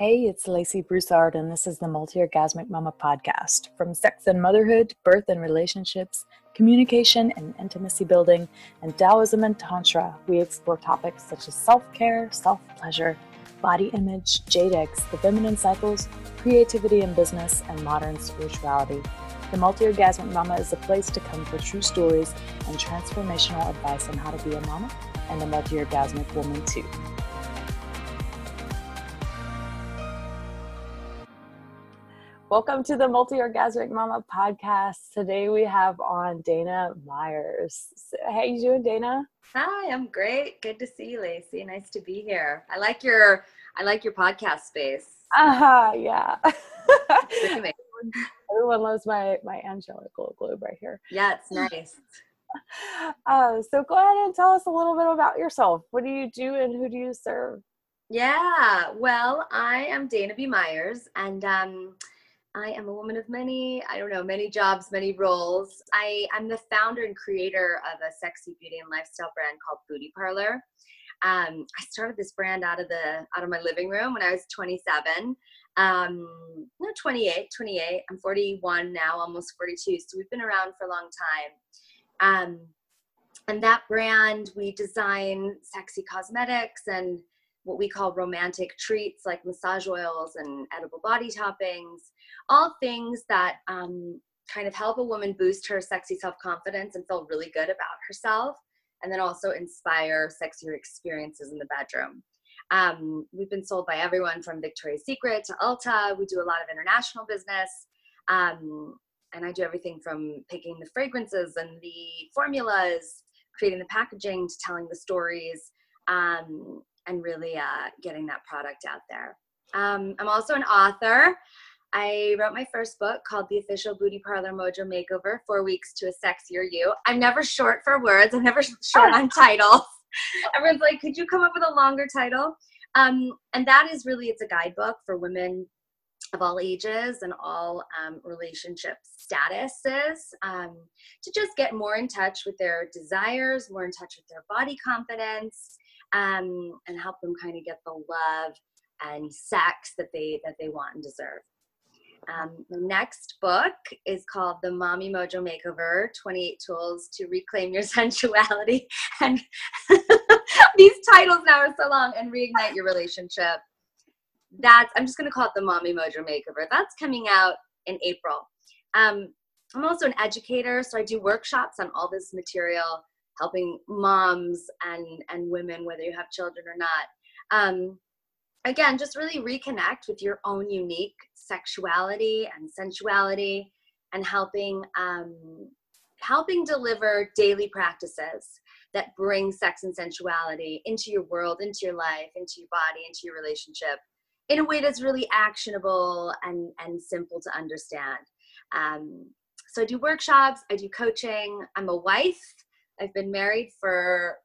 Hey, it's Lacey Broussard, and this is the Multi Orgasmic Mama podcast. From sex and motherhood, birth and relationships, communication and intimacy building, and Taoism and Tantra, we explore topics such as self care, self pleasure, body image, jade eggs, the feminine cycles, creativity in business, and modern spirituality. The Multi Orgasmic Mama is a place to come for true stories and transformational advice on how to be a mama and a multi orgasmic woman, too. Welcome to the Multi Orgasmic Mama podcast. Today we have on Dana Myers. How you doing, Dana? Hi, I'm great. Good to see you, Lacey. Nice to be here. I like your I like your podcast space. Uh-huh, yeah. Everyone loves my my angelic glow globe right here. Yeah, it's nice. Uh, so go ahead and tell us a little bit about yourself. What do you do and who do you serve? Yeah, well, I am Dana B. Myers, and um, I am a woman of many, I don't know, many jobs, many roles. I, I'm the founder and creator of a sexy beauty and lifestyle brand called Booty Parlor. Um, I started this brand out of the out of my living room when I was 27. Um, no, 28, 28. I'm 41 now, almost 42. So we've been around for a long time. Um, and that brand, we design sexy cosmetics and what we call romantic treats like massage oils and edible body toppings, all things that um, kind of help a woman boost her sexy self confidence and feel really good about herself, and then also inspire sexier experiences in the bedroom. Um, we've been sold by everyone from Victoria's Secret to Ulta. We do a lot of international business. Um, and I do everything from picking the fragrances and the formulas, creating the packaging, to telling the stories. Um, and really uh, getting that product out there. Um, I'm also an author. I wrote my first book called The Official Booty Parlor Mojo Makeover Four Weeks to a Sexier You. I'm never short for words, I'm never short on titles. Everyone's like, could you come up with a longer title? Um, and that is really, it's a guidebook for women of all ages and all um, relationship statuses um, to just get more in touch with their desires, more in touch with their body confidence, um, and help them kind of get the love and sex that they that they want and deserve. Um, the next book is called The Mommy Mojo Makeover 28 Tools to Reclaim Your Sensuality. And these titles now are so long and reignite your relationship. That's, I'm just going to call it The Mommy Mojo Makeover. That's coming out in April. Um, I'm also an educator, so I do workshops on all this material helping moms and and women whether you have children or not. Um, again just really reconnect with your own unique sexuality and sensuality and helping um, helping deliver daily practices that bring sex and sensuality into your world into your life into your body into your relationship in a way that's really actionable and and simple to understand. Um, so i do workshops i do coaching. I'm a wife I've been married for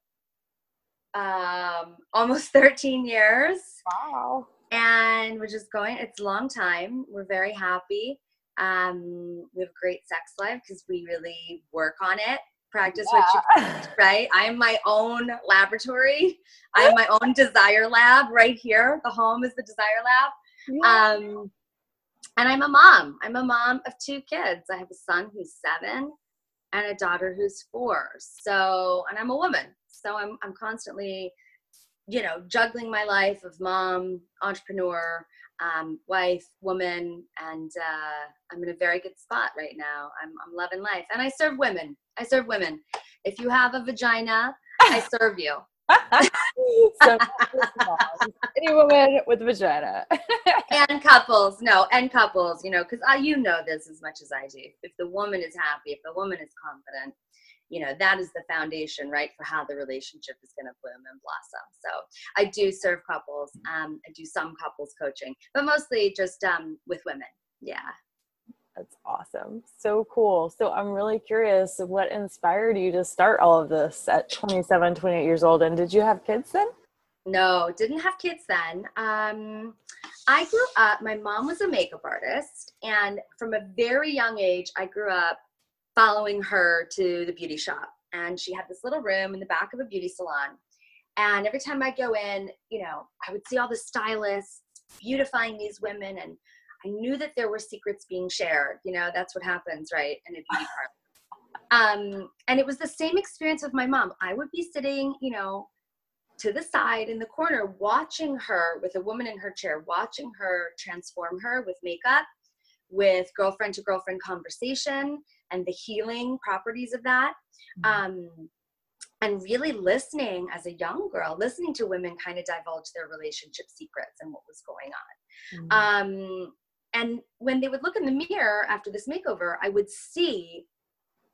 um, almost 13 years. Wow. And we're just going, it's a long time. We're very happy. Um, we have a great sex life because we really work on it. Practice yeah. what you right? I'm my own laboratory. I am my own desire lab right here. The home is the desire lab. Yeah. Um, and I'm a mom. I'm a mom of two kids. I have a son who's seven and a daughter who's four. So, and I'm a woman. So I'm, I'm constantly, you know, juggling my life of mom, entrepreneur, um, wife, woman, and uh, I'm in a very good spot right now. I'm, I'm loving life. And I serve women. I serve women. If you have a vagina, I serve you. so, any woman with a vagina. and couples, no, and couples, you know, because you know this as much as I do. If the woman is happy, if the woman is confident, you know, that is the foundation, right, for how the relationship is going to bloom and blossom. So I do serve couples. Um, I do some couples coaching, but mostly just um, with women. Yeah. That's awesome. So cool. So I'm really curious what inspired you to start all of this at 27, 28 years old. And did you have kids then? No, didn't have kids then. Um, I grew up, my mom was a makeup artist. And from a very young age, I grew up following her to the beauty shop. And she had this little room in the back of a beauty salon. And every time I go in, you know, I would see all the stylists beautifying these women and I knew that there were secrets being shared. You know, that's what happens, right, in a beauty parlor. Um, and it was the same experience with my mom. I would be sitting, you know, to the side in the corner, watching her with a woman in her chair, watching her transform her with makeup, with girlfriend to girlfriend conversation, and the healing properties of that. Mm-hmm. Um, and really listening as a young girl, listening to women kind of divulge their relationship secrets and what was going on. Mm-hmm. Um, and when they would look in the mirror after this makeover, I would see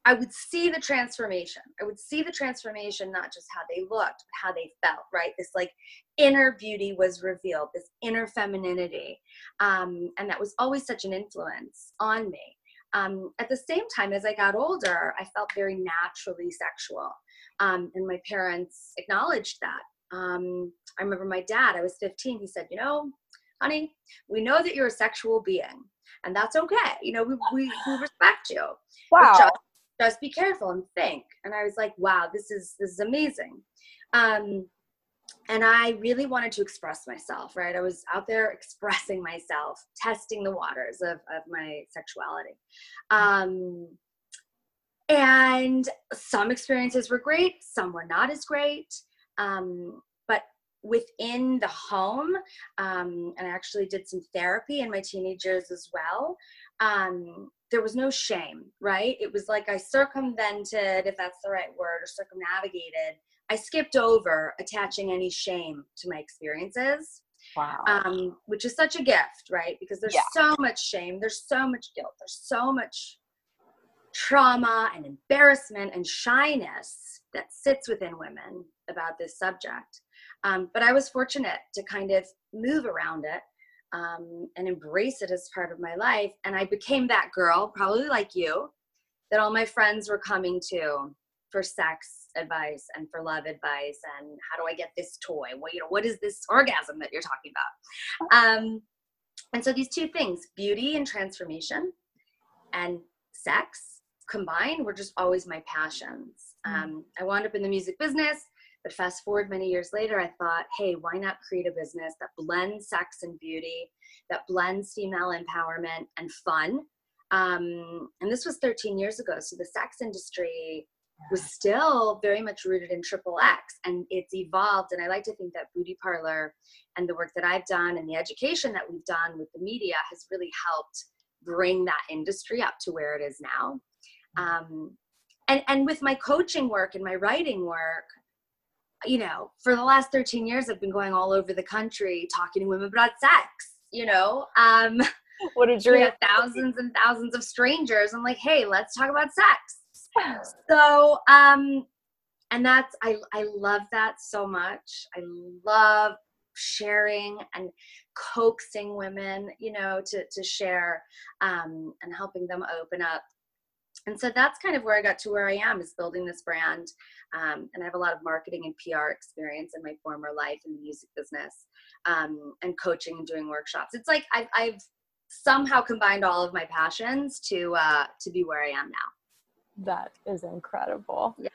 I would see the transformation. I would see the transformation, not just how they looked, but how they felt, right? This like inner beauty was revealed, this inner femininity. Um, and that was always such an influence on me. Um, at the same time, as I got older, I felt very naturally sexual. Um, and my parents acknowledged that. Um, I remember my dad, I was 15, he said, You know, honey, we know that you're a sexual being, and that's okay. You know, we, we, we respect you. Wow. just be careful and think. And i was like wow this is this is amazing. Um, and i really wanted to express myself right? I was out there expressing myself testing the waters of, of my sexuality. Um, and some experiences were great some were not as great. Um, but within the home um, and i actually did some therapy in my teenage years as well um, there was no shame, right? It was like I circumvented, if that's the right word, or circumnavigated. I skipped over attaching any shame to my experiences. Wow. Um, which is such a gift, right? Because there's yeah. so much shame, there's so much guilt, there's so much trauma and embarrassment and shyness that sits within women about this subject. Um, but I was fortunate to kind of move around it um, and embrace it as part of my life. And I became that girl, probably like you, that all my friends were coming to for sex advice and for love advice and how do I get this toy? What you know, what is this orgasm that you're talking about? Um, and so these two things, beauty and transformation, and sex combined, were just always my passions. Mm. Um, I wound up in the music business. But fast forward many years later, I thought, hey, why not create a business that blends sex and beauty, that blends female empowerment and fun? Um, and this was 13 years ago. So the sex industry was still very much rooted in triple X and it's evolved. And I like to think that Booty Parlor and the work that I've done and the education that we've done with the media has really helped bring that industry up to where it is now. Um, and, and with my coaching work and my writing work, you know, for the last 13 years, I've been going all over the country talking to women about sex, you know. Um, what a dream. thousands and thousands of strangers. I'm like, hey, let's talk about sex. so, um, and that's, I, I love that so much. I love sharing and coaxing women, you know, to, to share um, and helping them open up and so that's kind of where I got to where I am is building this brand. Um, and I have a lot of marketing and PR experience in my former life in the music business um, and coaching and doing workshops. It's like I've, I've somehow combined all of my passions to uh, to be where I am now. That is incredible. Yeah.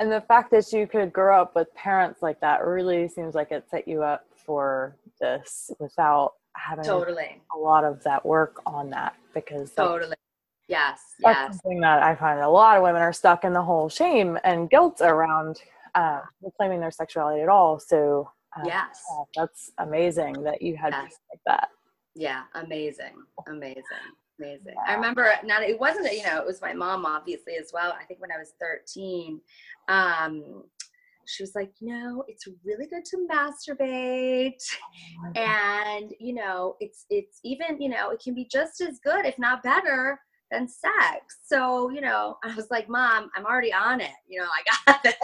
And the fact that you could grow up with parents like that really seems like it set you up for this without having totally a lot of that work on that because totally Yes. That's yes. something that I find a lot of women are stuck in the whole shame and guilt around uh, reclaiming their sexuality at all. So uh, yes, uh, that's amazing that you had yes. like that. Yeah, amazing, amazing, amazing. Yeah. I remember now it wasn't you know it was my mom obviously as well. I think when I was thirteen, um, she was like, you know, it's really good to masturbate, oh and you know, it's it's even you know it can be just as good if not better than sex. So, you know, I was like, Mom, I'm already on it. You know, I got this.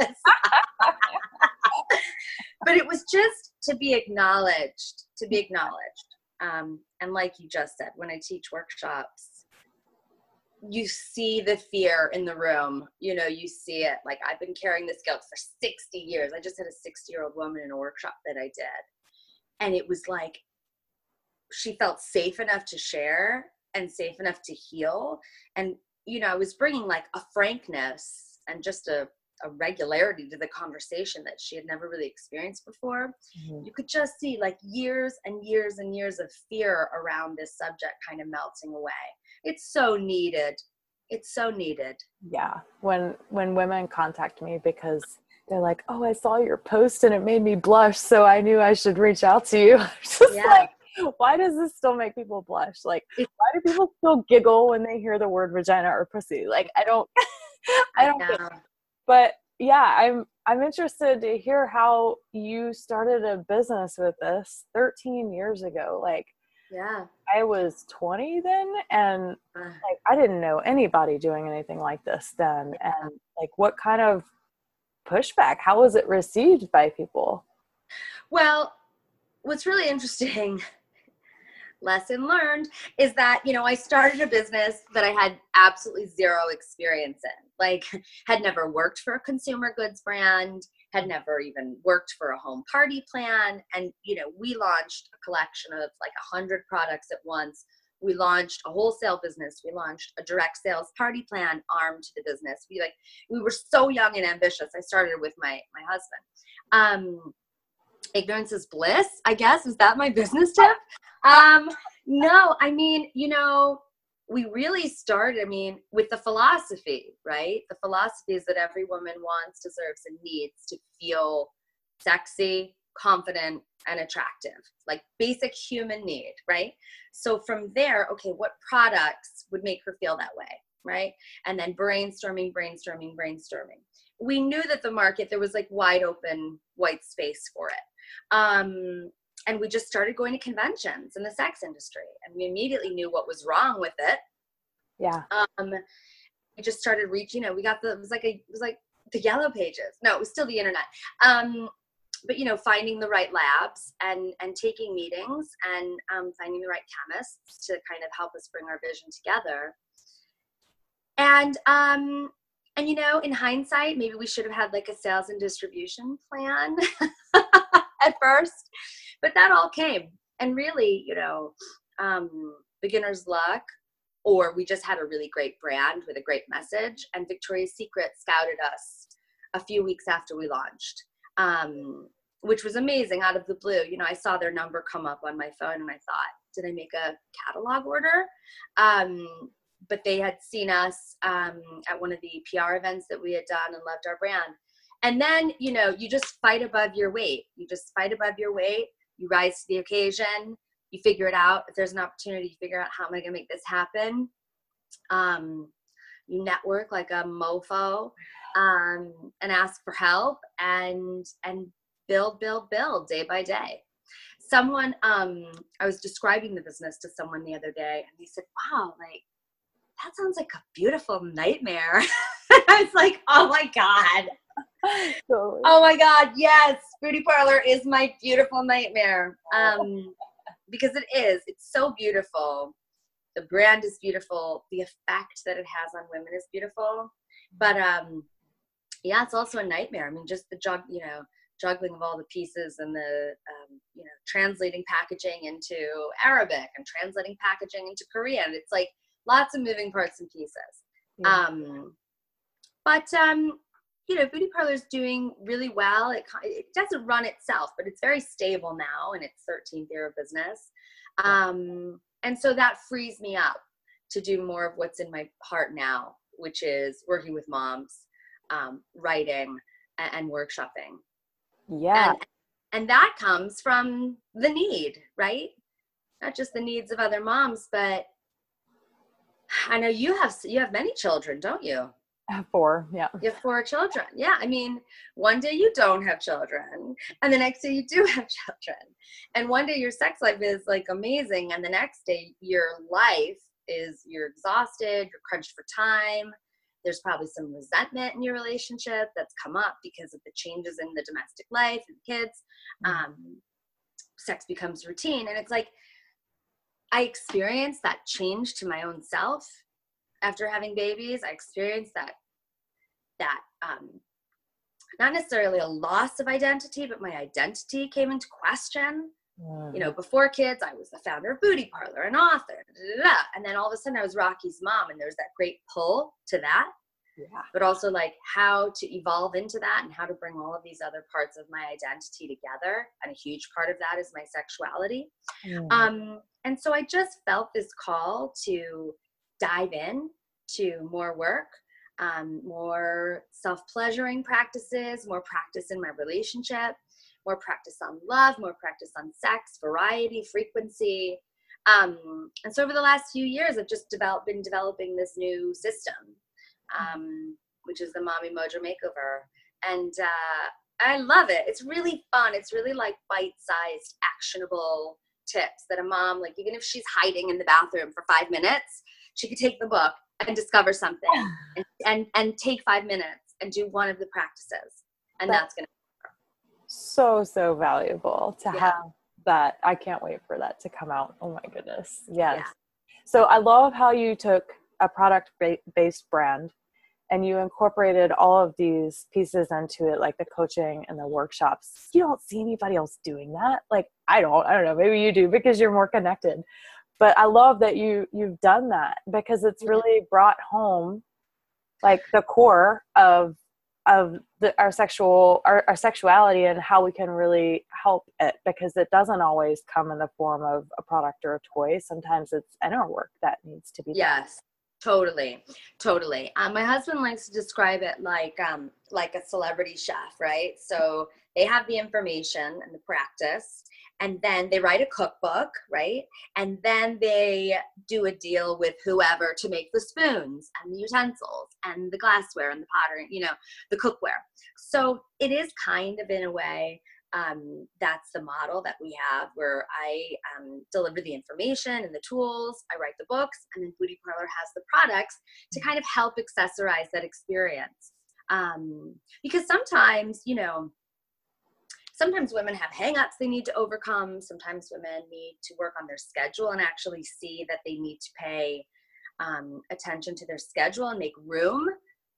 but it was just to be acknowledged, to be acknowledged. Um, and like you just said, when I teach workshops, you see the fear in the room. You know, you see it. Like I've been carrying this guilt for 60 years. I just had a 60 year old woman in a workshop that I did. And it was like, she felt safe enough to share and safe enough to heal and you know i was bringing like a frankness and just a, a regularity to the conversation that she had never really experienced before. Mm-hmm. You could just see like years and years and years of fear around this subject kind of melting away. It's so needed. It's so needed. Yeah. When when women contact me because they're like, "Oh, I saw your post and it made me blush, so I knew I should reach out to you." just yeah. like why does this still make people blush? Like, why do people still giggle when they hear the word vagina or pussy? Like, I don't, I don't. But yeah, I'm I'm interested to hear how you started a business with this 13 years ago. Like, yeah, I was 20 then, and ah. like I didn't know anybody doing anything like this then. And like, what kind of pushback? How was it received by people? Well, what's really interesting lesson learned is that you know i started a business that i had absolutely zero experience in. Like had never worked for a consumer goods brand had never even worked for a home party plan. And you know we launched a collection of like a hundred products at once. We launched a wholesale business. We launched a direct sales party plan arm to the business. We like we were so young and ambitious. I started with my my husband. Um ignorance is bliss i guess. Is that my business tip? Um no i mean you know we really started i mean with the philosophy right? The philosophy is that every woman wants deserves and needs to feel sexy confident and attractive like basic human need right? So from there okay what products would make her feel that way right? And then brainstorming brainstorming brainstorming. We knew that the market there was like wide open white space for it um, and we just started going to conventions in the sex industry and we immediately knew what was wrong with it. Yeah. Um we just started reaching you know we got the it was like a it was like the yellow pages. No it was still the internet. Um but you know finding the right labs and and taking meetings and um, finding the right chemists to kind of help us bring our vision together. And um and you know in hindsight maybe we should have had like a sales and distribution plan at first, but that all came. And really, you know, um, beginner's luck, or we just had a really great brand with a great message. And Victoria's Secret scouted us a few weeks after we launched, um, which was amazing out of the blue. You know, I saw their number come up on my phone and I thought, did I make a catalog order? Um, but they had seen us um, at one of the PR events that we had done and loved our brand and then you know you just fight above your weight. You just fight above your weight. You rise to the occasion. You figure it out. If there's an opportunity you figure out how am i going to make this happen. Um, you network like a mofo um, and ask for help and and build build build day by day. Someone um, i was describing the business to someone the other day and they said wow like that sounds like a beautiful nightmare. I was like oh my god totally. Oh my God, yes. Booty Parlor is my beautiful nightmare. Um, because it is. It's so beautiful. The brand is beautiful. The effect that it has on women is beautiful. But um, yeah, it's also a nightmare. I mean, just the jug, you know, juggling of all the pieces and the um, you know translating packaging into Arabic and translating packaging into Korean. It's like lots of moving parts and pieces. Yeah. Um, but um, you know, Booty Parlor is doing really well. It, it doesn't run itself, but it's very stable now in its 13th year of business. Um, and so that frees me up to do more of what's in my heart now, which is working with moms, um, writing, and, and, workshopping. Yeah. And, and that comes from the need, right? Not just the needs of other moms, but I know you have you have many children, don't you? Four, yeah. You have four children. Yeah. I mean, one day you don't have children, and the next day you do have children. And one day your sex life is like amazing, and the next day your life is you're exhausted, you're crunched for time. There's probably some resentment in your relationship that's come up because of the changes in the domestic life and kids. Mm-hmm. Um, sex becomes routine. And it's like, I experienced that change to my own self after having babies i experienced that that um, not necessarily a loss of identity but my identity came into question mm. you know before kids i was the founder of booty parlor an author da, da, da, and then all of a sudden i was rocky's mom and there was that great pull to that yeah. but also like how to evolve into that and how to bring all of these other parts of my identity together. And a huge part of that is my sexuality. Mm. Um, and so I just felt this call to dive in to more work, um, more self pleasuring practices, more practice in my relationship, more practice on love, more practice on sex, variety, frequency. Um, and so over the last few years, I've just developed, been developing this new system, um, which is the Mommy Mojo Makeover. And uh, I love it. It's really fun. It's really like bite-sized, actionable tips that a mom, like even if she's hiding in the bathroom for five minutes, she could take the book and discover something and, and, and take five minutes and do one of the practices. And that's, that's going to be so so valuable to yeah. have that. I can't wait for that to come out. Oh my goodness. Yes. Yeah. so i love how you took a product based brand and you incorporated all of these pieces into it like the coaching and the workshops. You don't see anybody else doing that. Like i don't i don't know. Maybe you do because you're more connected but i love that you you've done that because it's really brought home like the core of of the, our sexual our, our sexuality and how we can really help it because it doesn't always come in the form of a product or a toy. Sometimes it's inner work that needs to be done. yes totally totally. Um, my husband likes to describe it like um, like a celebrity chef right? So they have the information and the practice and then they write a cookbook, right? And then they do a deal with whoever to make the spoons and the utensils and the glassware and the pottery, you know, the cookware. So it is kind of in a way um, that's the model that we have where I um, deliver the information and the tools, I write the books, and then Booty Parlor has the products to kind of help accessorize that experience. Um, because sometimes, you know, sometimes women have hangups they need to overcome. Sometimes women need to work on their schedule and actually see that they need to pay um, attention to their schedule and make room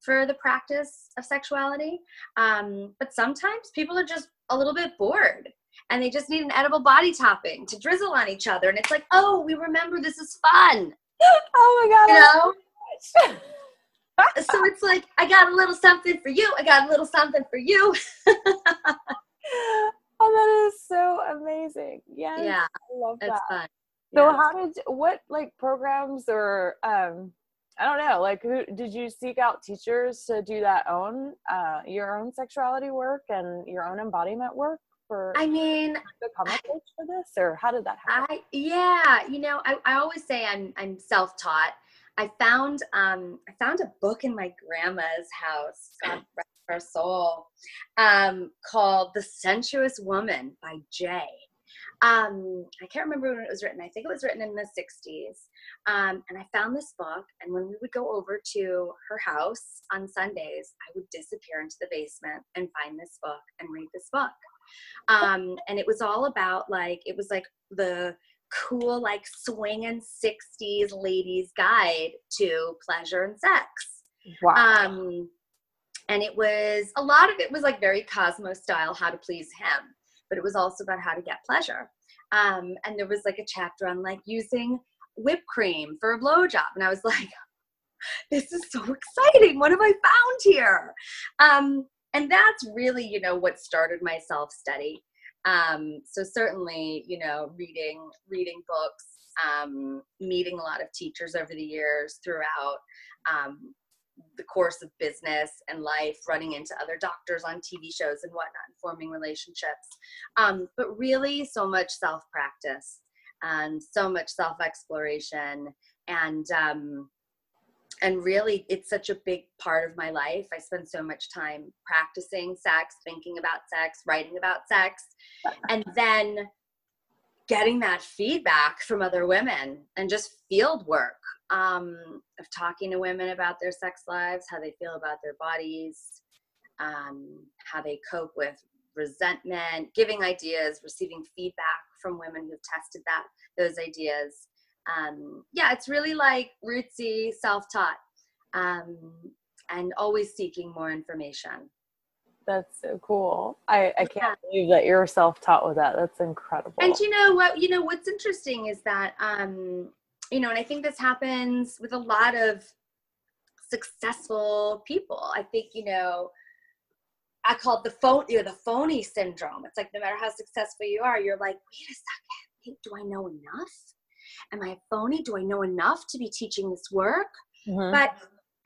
for the practice of sexuality. Um, but sometimes people are just a little bit bored and they just need an edible body topping to drizzle on each other. And it's like, oh, we remember this is fun. oh my God. You know? so it's like, I got a little something for you. I got a little something for you. oh, that is so amazing. Yes, yeah, I love that. Fun. So, yeah. how did what like programs or um, I don't know, like who did you seek out teachers to do that own uh, your own sexuality work and your own embodiment work? For I mean, the comic for this, or how did that happen? I yeah, you know, I, I always say I'm I'm self taught. I found um I found a book in my grandma's house. God her soul, um, called The Sensuous Woman by J. Um, I can't remember when it was written. I think it was written in the 60s. Um, and I found this book, and when we would go over to her house on Sundays, I would disappear into the basement and find this book and read this book. Um, and it was all about like, it was like the cool, like swinging 60s ladies' guide to pleasure and sex. Wow. Um, and it was a lot of it was like very Cosmo style, how to please him, but it was also about how to get pleasure. Um, and there was like a chapter on like using whipped cream for a blowjob, and I was like, this is so exciting. What have I found here? Um, and that's really, you know, what started my self study. Um, so certainly, you know, reading reading books, um, meeting a lot of teachers over the years throughout, um, the course of business and life, running into other doctors on TV shows and whatnot, forming relationships. Um, but really, so much self practice and so much self exploration and um, and really it's such a big part of my life i spend so much time practicing sex thinking about sex writing about sex and then getting that feedback from other women and just field work um, of talking to women about their sex lives, how they feel about their bodies, um, how they cope with resentment, giving ideas, receiving feedback from women who've tested that those ideas. Um, yeah, it's really like rootsy, self-taught, um, and always seeking more information. That's so cool. I, I can't yeah. believe that you're self-taught with that. That's incredible. And you know what? You know what's interesting is that um, you know, and I think this happens with a lot of successful people. I think, you know, I call it the phone, you know, the phony syndrome. It's like no matter how successful you are, you're like, wait a second, do I know enough? Am I a phony? Do I know enough to be teaching this work? Mm-hmm. But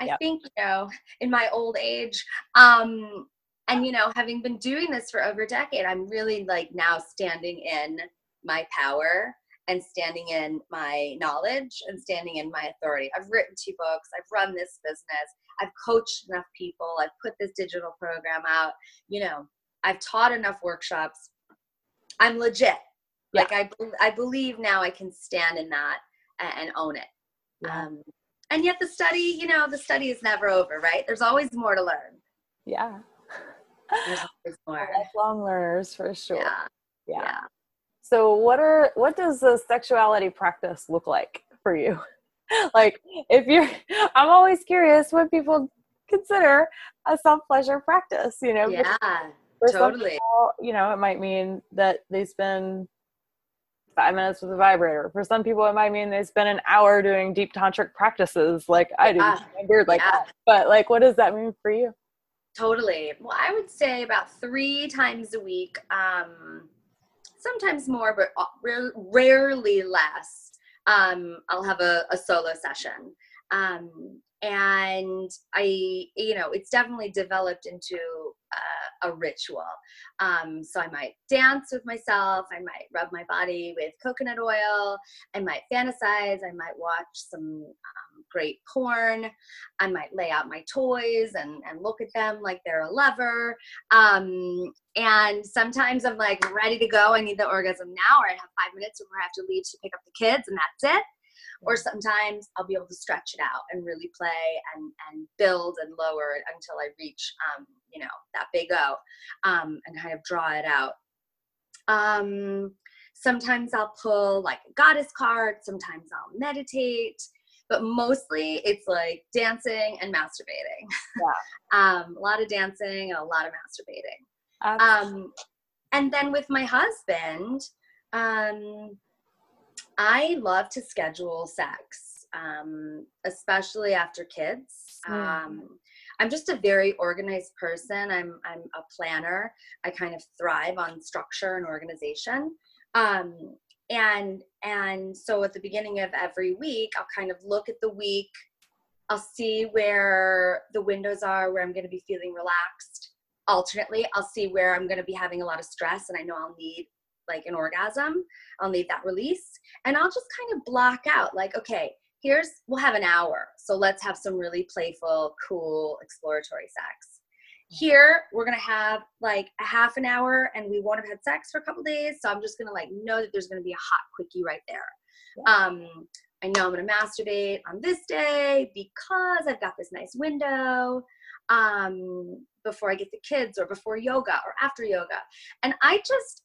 I yep. think, you know, in my old age, um, and you know, having been doing this for over a decade, I'm really like now standing in my power and standing in my knowledge and standing in my authority. I've written two books, I've run this business, I've coached enough people, I've put this digital program out, you know, I've taught enough workshops. I'm legit. Yeah. Like I, I believe now I can stand in that and, own it. Yeah. Um, and yet the study, you know, the study is never over, right? There's always more to learn. Yeah. There's always more. Lifelong learners for sure. Yeah. yeah. yeah. So what are what does the sexuality practice look like for you? like if you're I'm always curious what people consider a self pleasure practice, you know. Yeah. Totally. People, you know, it might mean that they spend five minutes with a vibrator. For some people, it might mean they spend an hour doing deep tantric practices, like I do, yeah. weird like yeah. that. But like, what does that mean for you? Totally. Well, I would say about three times a week. Um, sometimes more, but uh, rarely less. Um, I'll have a, a solo session. Um, and I, you know, it's definitely developed into uh, a ritual. Um, so I might dance with myself. I might rub my body with coconut oil. I might fantasize. I might watch some um, great porn. I might lay out my toys and, and look at them like they're a lover. Um, and sometimes I'm like ready to go. I need the orgasm now, or I have five minutes before I have to leave to pick up the kids, and that's it or sometimes I'll be able to stretch it out and really play and and build and lower it until I reach um, you know that big O um, and kind of draw it out. Um, sometimes I'll pull like a goddess card. Sometimes I'll meditate. But mostly it's like dancing and masturbating. Yeah. um, a lot of dancing and a lot of masturbating. Um, and then with my husband, um, I love to schedule sex, um, especially after kids. Mm. Um, I'm just a very organized person. I'm I'm a planner. I kind of thrive on structure and organization. Um, and and so at the beginning of every week, I'll kind of look at the week. I'll see where the windows are, where I'm going to be feeling relaxed. Alternately, I'll see where I'm going to be having a lot of stress, and I know I'll need like an orgasm. I'll need that release. And I'll just kind of block out like, okay, here's, we'll have an hour. So let's have some really playful, cool, exploratory sex. Here, we're gonna have like a half an hour and we won't have had sex for a couple days. So I'm just gonna like know that there's gonna be a hot quickie right there. Um, I know I'm gonna masturbate on this day because I've got this nice window um, before I get the kids or before yoga or after yoga. And I just,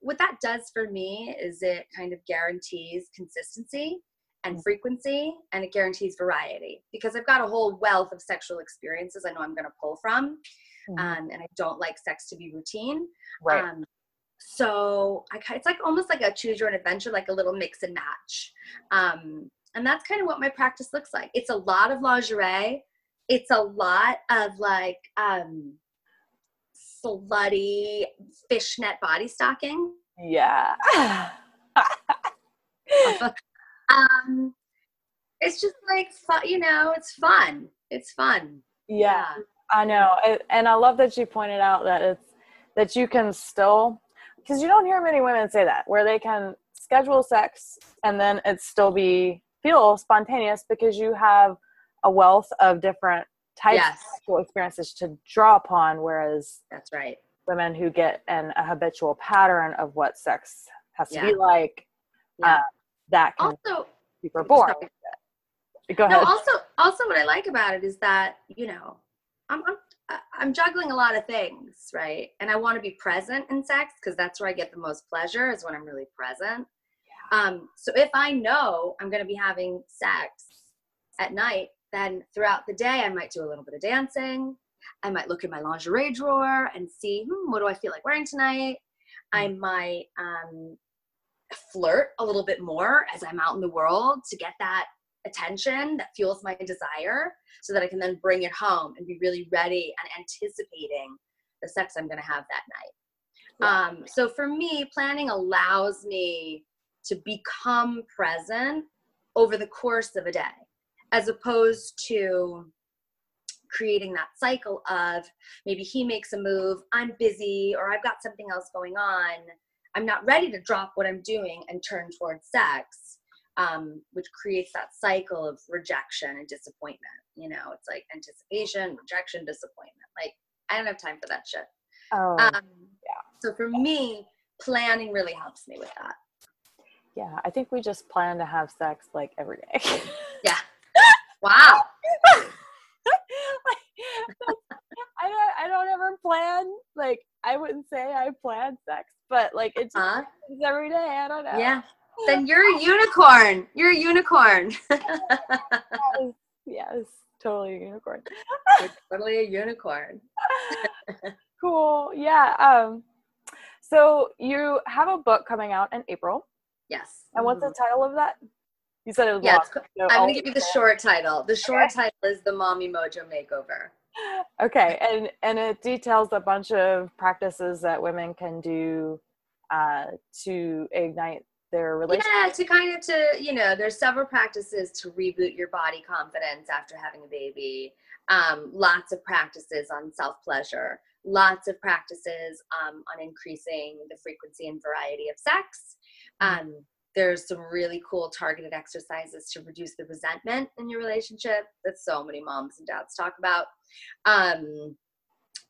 what that does for me is it kind of guarantees consistency and mm. frequency and it guarantees variety because I've got a whole wealth of sexual experiences I know I'm going to pull from. Mm-hmm. Um, and I don't like sex to be routine. Right. Um, so I, it's like almost like a choose your own adventure, like a little mix and match. Um, and that's kind of what my practice looks like. It's a lot of lingerie. It's a lot of like um, slutty fishnet body stocking. Yeah. um, it's just like you know, it's fun. It's fun. Yeah, yeah. I know. And I love that you pointed out that it's that you can still because you don't hear many women say that where they can schedule sex and then it still be feel spontaneous because you have a wealth of different types yes. of sexual experiences to draw upon whereas that's right women who get an, a habitual pattern of what sex has to yeah. be like yeah. uh, that can also super boring go ahead no, also also what i like about it is that you know i'm i'm i'm juggling a lot of things right and i want to be present in sex because that's where i get the most pleasure is when i'm really present yeah. um so if i know i'm going to be having sex at night then throughout the day, I might do a little bit of dancing. I might look in my lingerie drawer and see, hmm, what do I feel like wearing tonight? I mm. might um, flirt a little bit more as I'm out in the world to get that attention that fuels my desire so that I can then bring it home and be really ready and anticipating the sex I'm going to have that night. Yeah. Um, so for me, planning allows me to become present over the course of a day as opposed to creating that cycle of maybe he makes a move, I'm busy, or I've got something else going on. I'm not ready to drop what I'm doing and turn towards sex, um, which creates that cycle of rejection and disappointment. You know, it's like anticipation, rejection, disappointment. Like, I don't have time for that shit. Oh, um, yeah. So for me, planning really helps me with that. Yeah, I think we just plan to have sex like every day. yeah. Wow. I don't I don't ever plan like I wouldn't say I plan sex, but like it's uh-huh. every day. I don't know. Yeah. Then you're a unicorn. You're a unicorn. yes, yes, totally a unicorn. you're totally a unicorn. cool. Yeah. Um so you have a book coming out in April. Yes. And what's the mm-hmm. title of that? You said it was yeah, long. I'm going to give you the short title. The short okay. title is The Mommy Mojo Makeover. Okay, and and it details a bunch of practices that women can do uh, to ignite their relationship. Yeah, to kind of to you know, there's several practices to reboot your body confidence after having a baby. Um, lots of practices on self pleasure. Lots of practices um, on increasing the frequency and variety of sex. Mm-hmm. Um, there's some really cool targeted exercises to reduce the resentment in your relationship that so many moms and dads talk about. Um,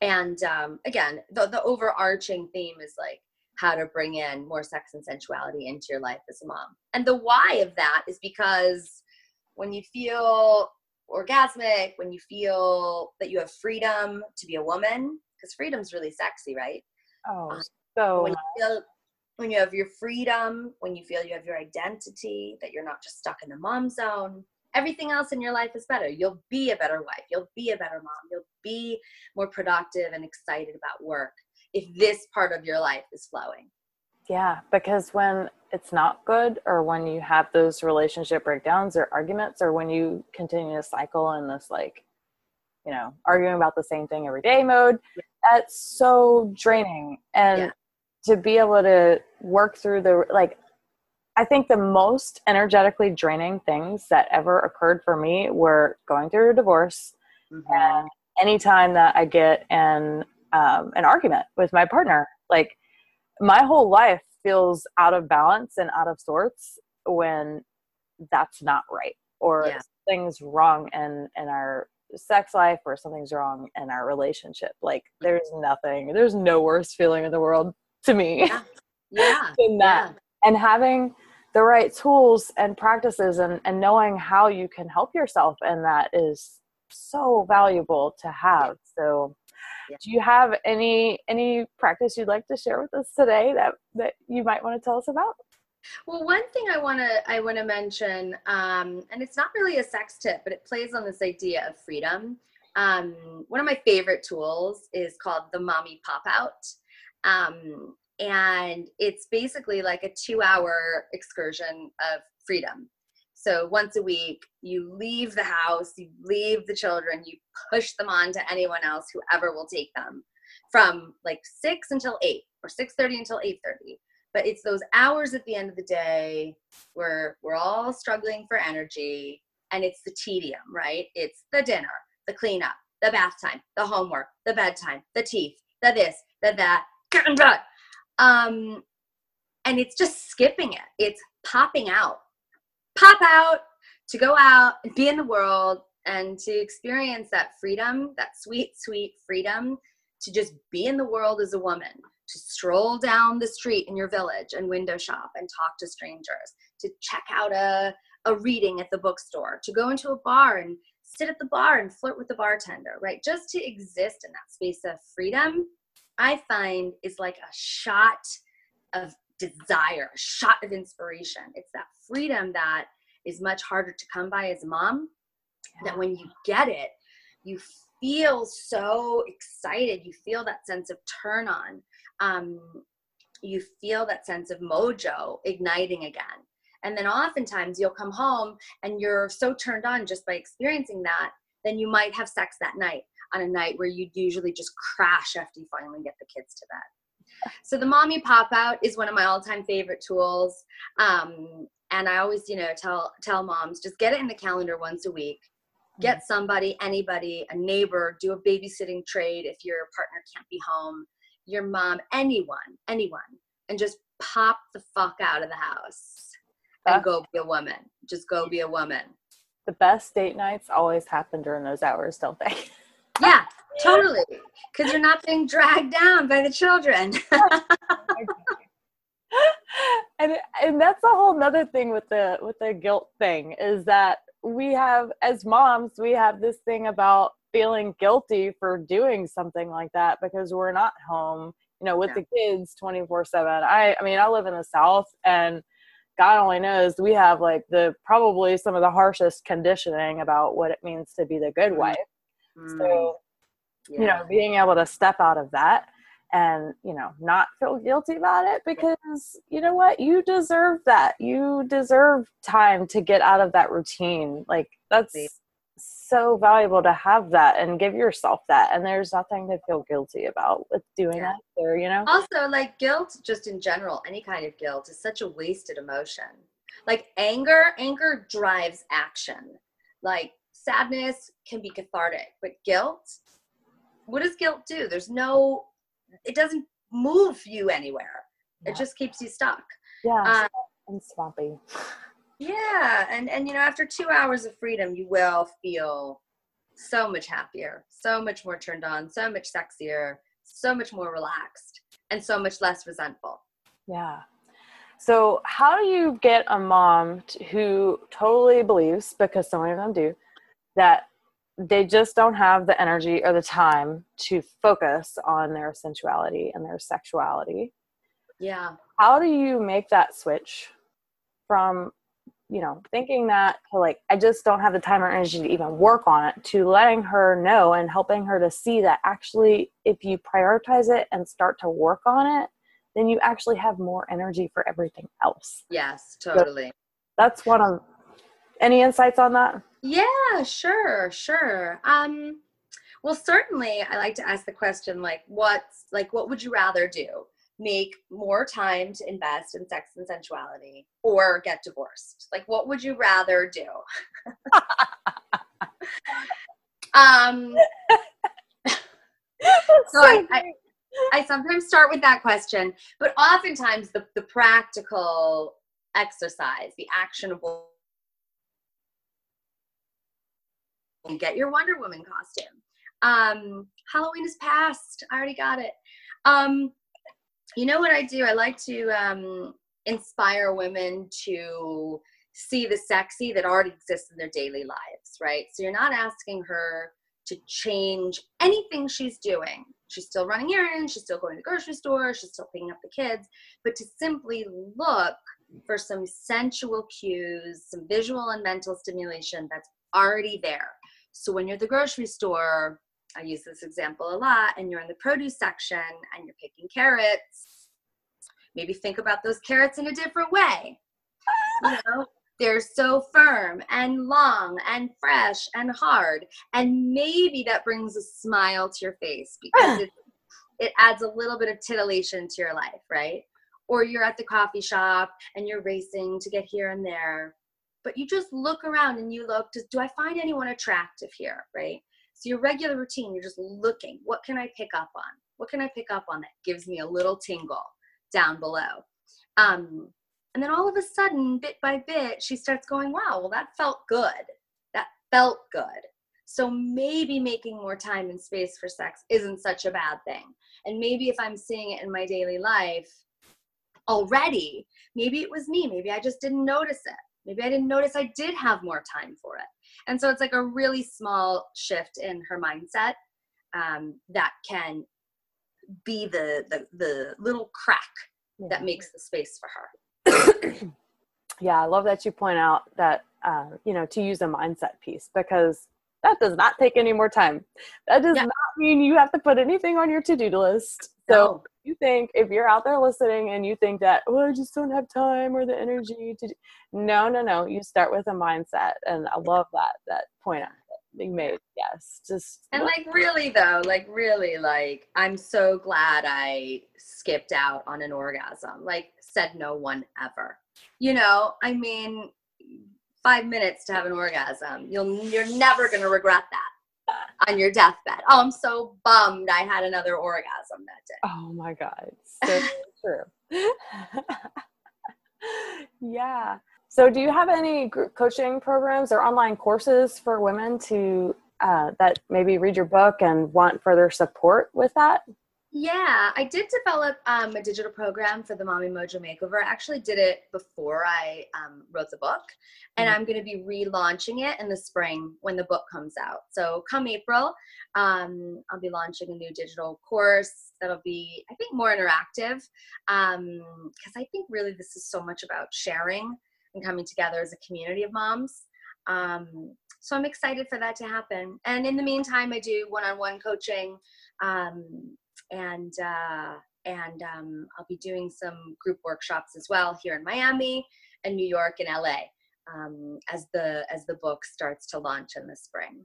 and um, again, the, the overarching theme is like how to bring in more sex and sensuality into your life as a mom. And the why of that is because when you feel orgasmic, when you feel that you have freedom to be a woman, because freedom's really sexy, right? Oh, um, so when you feel when you have your freedom, when you feel you have your identity, that you're not just stuck in the mom zone, everything else in your life is better. You'll be a better wife. You'll be a better mom. You'll be more productive and excited about work if this part of your life is flowing. Yeah, because when it's not good, or when you have those relationship breakdowns or arguments, or when you continue to cycle in this, like, you know, arguing about the same thing every day mode, that's so draining. And yeah to be able to work through the like I think the most energetically draining things that ever occurred for me were going through a divorce mm-hmm. and anytime that I get an um, an argument with my partner. Like my whole life feels out of balance and out of sorts when that's not right or yeah. something's wrong in in our sex life or something's wrong in our relationship. Like there's nothing, there's no worse feeling in the world to me yeah, yeah. in that. Yeah. and having the right tools and practices and, and knowing how you can help yourself and that is so valuable to have. So do you have any any practice you'd like to share with us today that that you might want to tell us about? Well one thing i want to i want to mention um, and it's not really a sex tip but it plays on this idea of freedom. Um, one of my favorite tools is called the mommy pop out um, and it's basically like a two hour excursion of freedom. So once a week, you leave the house, you leave the children, you push them on to anyone else, whoever will take them from like six until eight or 6.30 until 8.30 but it's those hours at the end of the day where we're all struggling for energy and it's the tedium right it's the dinner the cleanup the bath time the homework the bedtime the teeth the this the that um, and it's just skipping it. It's popping out. Pop out to go out and be in the world and to experience that freedom, that sweet, sweet freedom to just be in the world as a woman, to stroll down the street in your village and window shop and talk to strangers, to check out a, a reading at the bookstore, to go into a bar and sit at the bar and flirt with the bartender, right? Just to exist in that space of freedom I find is like a shot of desire, a shot of inspiration. It's that freedom that is much harder to come by as a mom. Yeah. That when you get it, you feel so excited. You feel that sense of turn on. Um, you feel that sense of mojo igniting again. And then oftentimes you'll come home and you're so turned on just by experiencing that, then you might have sex that night on a night where you'd usually just crash after you finally get the kids to bed. So the mommy pop out is one of my all-time favorite tools. Um, and I always, you know, tell tell moms just get it in the calendar once a week. Get mm. somebody, anybody, a neighbor, do a babysitting trade if your partner can't be home, your mom, anyone, anyone, and just pop the fuck out of the house and go be a woman. Just go be a woman. The best date nights always happen during those hours, don't they? yeah, totally. Because you're not being dragged down by the children. and and that's a whole nother thing with the with the guilt thing is that we have as moms we have this thing about feeling guilty for doing something like that because we're not home you know with yeah. the kids 24 7 i i mean i live in the south and god only knows we have like the probably some of the harshest conditioning about what it means to be the good mm. wife mm. so yeah. you know being able to step out of that and you know not feel guilty about it because you know what? You deserve that. You deserve time to get out of that routine. Like that's so valuable to have that and give yourself that. And there's nothing to feel guilty about with doing yeah. that there you know? Also like guilt just in general any kind of guilt is such a wasted emotion. Like anger anger drives action. Like sadness can be cathartic but guilt what does guilt do? There's no it doesn't move you anywhere. Yeah. it just keeps you stuck. Yeah. Um, and swampy. Yeah and and you know after two hours of freedom you will feel so much happier so much more turned on so much sexier so much more relaxed and so much less resentful. Yeah. So how do you get a mom who totally believes because so many of them do that they just don't have the energy or the time to focus on their sensuality and their sexuality. Yeah. How do you make that switch from, you know, thinking that to like, I just don't have the time or energy to even work on it, to letting her know and helping her to see that actually, if you prioritize it and start to work on it, then you actually have more energy for everything else. Yes, totally. So that's one of any insights on that? Yeah, sure, sure. Um, well, certainly, I like to ask the question like, what's like, what would you rather do? Make more time to invest in sex and sensuality, or get divorced? Like, what would you rather do? um, so I, I, I sometimes start with that question, but oftentimes the the practical exercise, the actionable and get your Wonder Woman costume. Um, Halloween is past. I already got it. Um, you know what I do? I like to um, inspire women to see the sexy that already exists in their daily lives, right? So you're not asking her to change anything she's doing. She's still running errands, she's still going to the grocery store, she's still picking up the kids, but to simply look for some sensual cues, some visual and mental stimulation that's already there. So when you're at the grocery store, I use this example a lot, and you're in the produce section and you're picking carrots, maybe think about those carrots in a different way. You know, they're so firm and long and fresh and hard. And maybe that brings a smile to your face because it, it adds a little bit of titillation to your life, right? Or you're at the coffee shop and you're racing to get here and there but you just look around and you look do i find anyone attractive here right? So your regular routine you're just looking what can i pick up on? What can i pick up on that gives me a little tingle down below? Um, and then all of a sudden bit by bit she starts going wow well that felt good. That felt good. So maybe making more time and space for sex isn't such a bad thing. And maybe if i'm seeing it in my daily life already maybe it was me maybe i just didn't notice it Maybe I didn't notice I did have more time for it. And so it's like a really small shift in her mindset um, that can be the, the, the little crack yeah. that makes the space for her. yeah, I love that you point out that, uh, you know, to use a mindset piece because that does not take any more time. That does yeah. not mean you have to put anything on your to-do list. So no. you think if you're out there listening and you think that, oh, I just don't have time or the energy to do no, no, no. You start with a mindset. And I love that that point being made. Yes. Just And like really though, like really like I'm so glad I skipped out on an orgasm. Like said no one ever. You know, I mean five minutes to have an orgasm. You'll you're never gonna regret that on your deathbed. Oh, I'm so bummed I had another orgasm that day. Oh my god, so true. yeah. So, do you have any group coaching programs or online courses for women to uh, that maybe read your book and want further support with that? Yeah, I did develop um, a digital program for the Mommy Mojo Makeover. I actually did it before I um, wrote the book, and mm-hmm. I'm going to be relaunching it in the spring when the book comes out. So, come April, um, I'll be launching a new digital course that'll be, I think, more interactive because um, I think really this is so much about sharing and coming together as a community of moms. Um, so I'm excited for that to happen. And in the meantime, I do one-on-one coaching, um, and uh, and um, I'll be doing some group workshops as well here in Miami and New York and LA um, as the as the book starts to launch in the spring.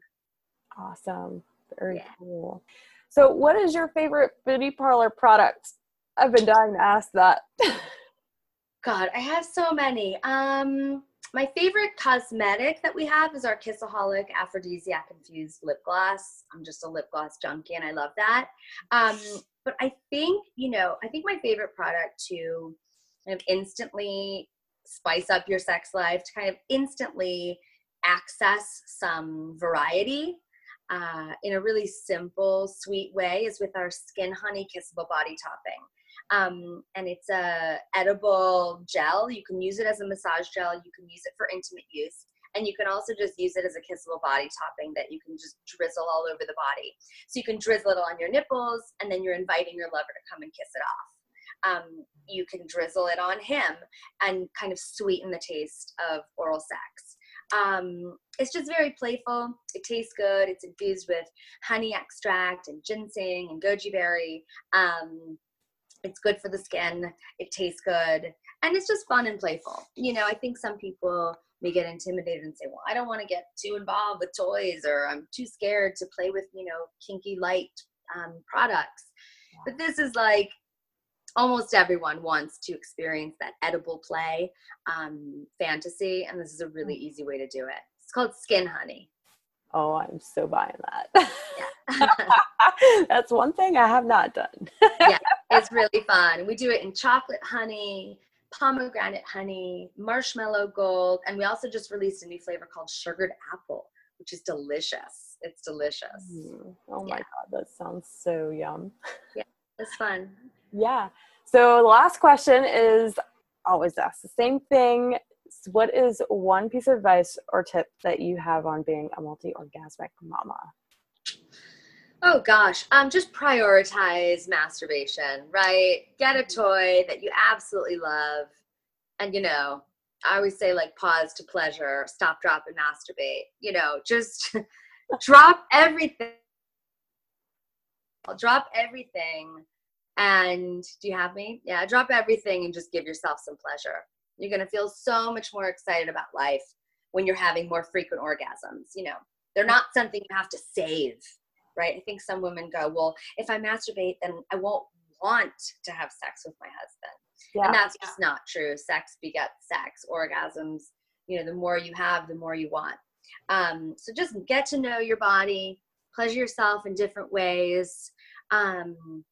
Awesome, very yeah. cool. So, what is your favorite Booty Parlor product? I've been dying to ask that. God, I have so many. Um, my favorite cosmetic that we have is our Kissaholic Aphrodisiac Infused Lip Gloss. I'm just a lip gloss junkie and I love that. Um, but I think, you know, I think my favorite product to kind of instantly spice up your sex life, to kind of instantly access some variety uh, in a really simple, sweet way is with our Skin Honey Kissable Body Topping. Um, and it's a edible gel. You can use it as a massage gel. You can use it for intimate use. And you can also just use it as a kissable body topping that you can just drizzle all over the body. So you can drizzle it on your nipples, and then you're inviting your lover to come and kiss it off. Um, you can drizzle it on him and kind of sweeten the taste of oral sex. Um, it's just very playful. It tastes good. It's infused with honey extract and ginseng and goji berry. Um, it's good for the skin. It tastes good. And it's just fun and playful. You know, I think some people may get intimidated and say, well, I don't want to get too involved with toys or I'm too scared to play with, you know, kinky light um, products. But this is like almost everyone wants to experience that edible play um, fantasy. And this is a really mm. easy way to do it. It's called Skin Honey. Oh, I'm so buying that. Yeah. That's one thing I have not done. yeah, it's really fun. We do it in chocolate honey, pomegranate honey, marshmallow gold, and we also just released a new flavor called sugared apple, which is delicious. It's delicious. Mm. Oh my yeah. god, that sounds so yum. Yeah, it's fun. yeah. So the last question is always ask the same thing what is one piece of advice or tip that you have on being a multi-orgasmic mama? Oh gosh, um, just prioritize masturbation, right? Get a toy that you absolutely love, and you know, I always say like pause to pleasure, stop, drop, and masturbate. You know, just drop everything. I'll drop everything, and do you have me? Yeah, drop everything and just give yourself some pleasure. You're going to feel so much more excited about life when you're having more frequent orgasms. You know, they're not something you have to save, right? I think some women go, well, if I masturbate, then I won't want to have sex with my husband. Yeah. And that's just not true. Sex begets sex, orgasms. You know, the more you have, the more you want. Um, so just get to know your body, pleasure yourself in different ways. Um,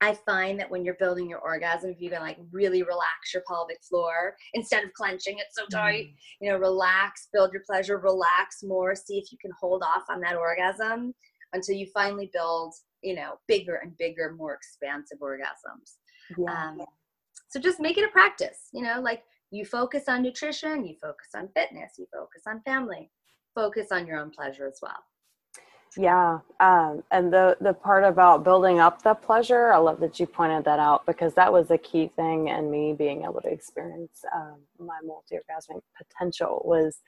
I find that when you're building your orgasm, if you can like really relax your pelvic floor instead of clenching it so tight, mm. you know, relax, build your pleasure, relax more, see if you can hold off on that orgasm until you finally build, you know, bigger and bigger, more expansive orgasms. Yeah. Um, so just make it a practice, you know, like you focus on nutrition, you focus on fitness, you focus on family, focus on your own pleasure as well. Yeah, um, and the the part about building up the pleasure, I love that you pointed that out because that was a key thing in me being able to experience um, my multi orgasmic potential was,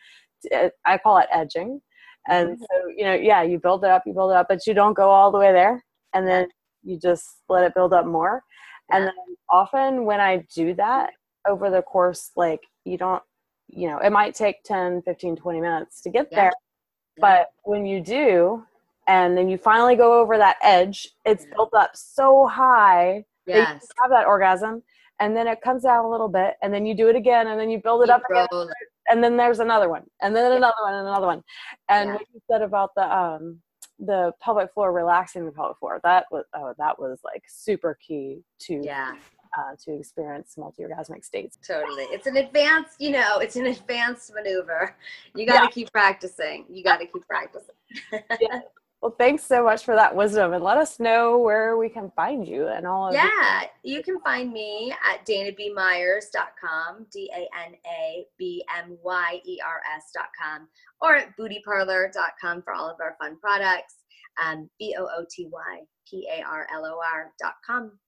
I call it edging, And mm-hmm. so, you know, yeah, you build it up, you build it up, but you don't go all the way there. And then you just let it build up more. Yeah. And then often when I do that over the course, like you don't, you know, it might take 10, 15, 20 minutes to get yeah. there. Yeah. But when you do, and then you finally go over that edge, it's built up so high yes. that you have that orgasm. And then it comes down a little bit, and then you do it again, and then you build it up again, and then there's another one, and then another one, and another one. And what you said about the um, the pelvic floor relaxing the pelvic floor that was oh that was like super key to yeah uh, to experience multi-orgasmic states totally it's an advanced you know it's an advanced maneuver you got to yeah. keep practicing you got to keep practicing yeah. Well, thanks so much for that wisdom and let us know where we can find you and all of Yeah, you can find me at danabmyers.com, D A N A B M Y E R S.com, or at bootyparlor.com for all of our fun products, um, B O O T Y P A R L O R.com.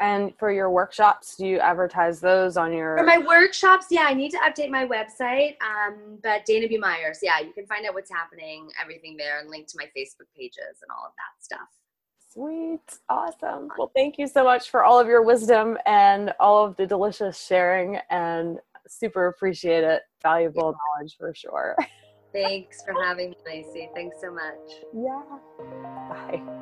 And for your workshops, do you advertise those on your? For my workshops, yeah, I need to update my website. Um, but Dana B. Myers, yeah, you can find out what's happening, everything there, and link to my Facebook pages and all of that stuff. Sweet. Awesome. Well, thank you so much for all of your wisdom and all of the delicious sharing and super appreciate it. Valuable knowledge for sure. Thanks for having me, Lacey. Thanks so much. Yeah. Bye.